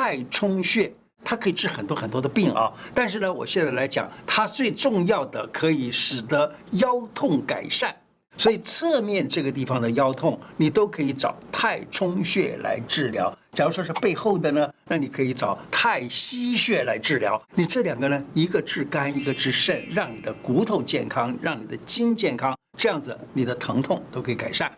太冲穴它可以治很多很多的病啊。但是呢我现在来讲它最重要的可以使得腰痛改善。所以侧面这个地方的腰痛你都可以找太冲穴来治疗。假如说是背后的呢那你可以找太溪穴来治疗。你这两个呢一个治肝一个治肾让你的骨头健康让你的筋健康这样子你的疼痛都可以改善。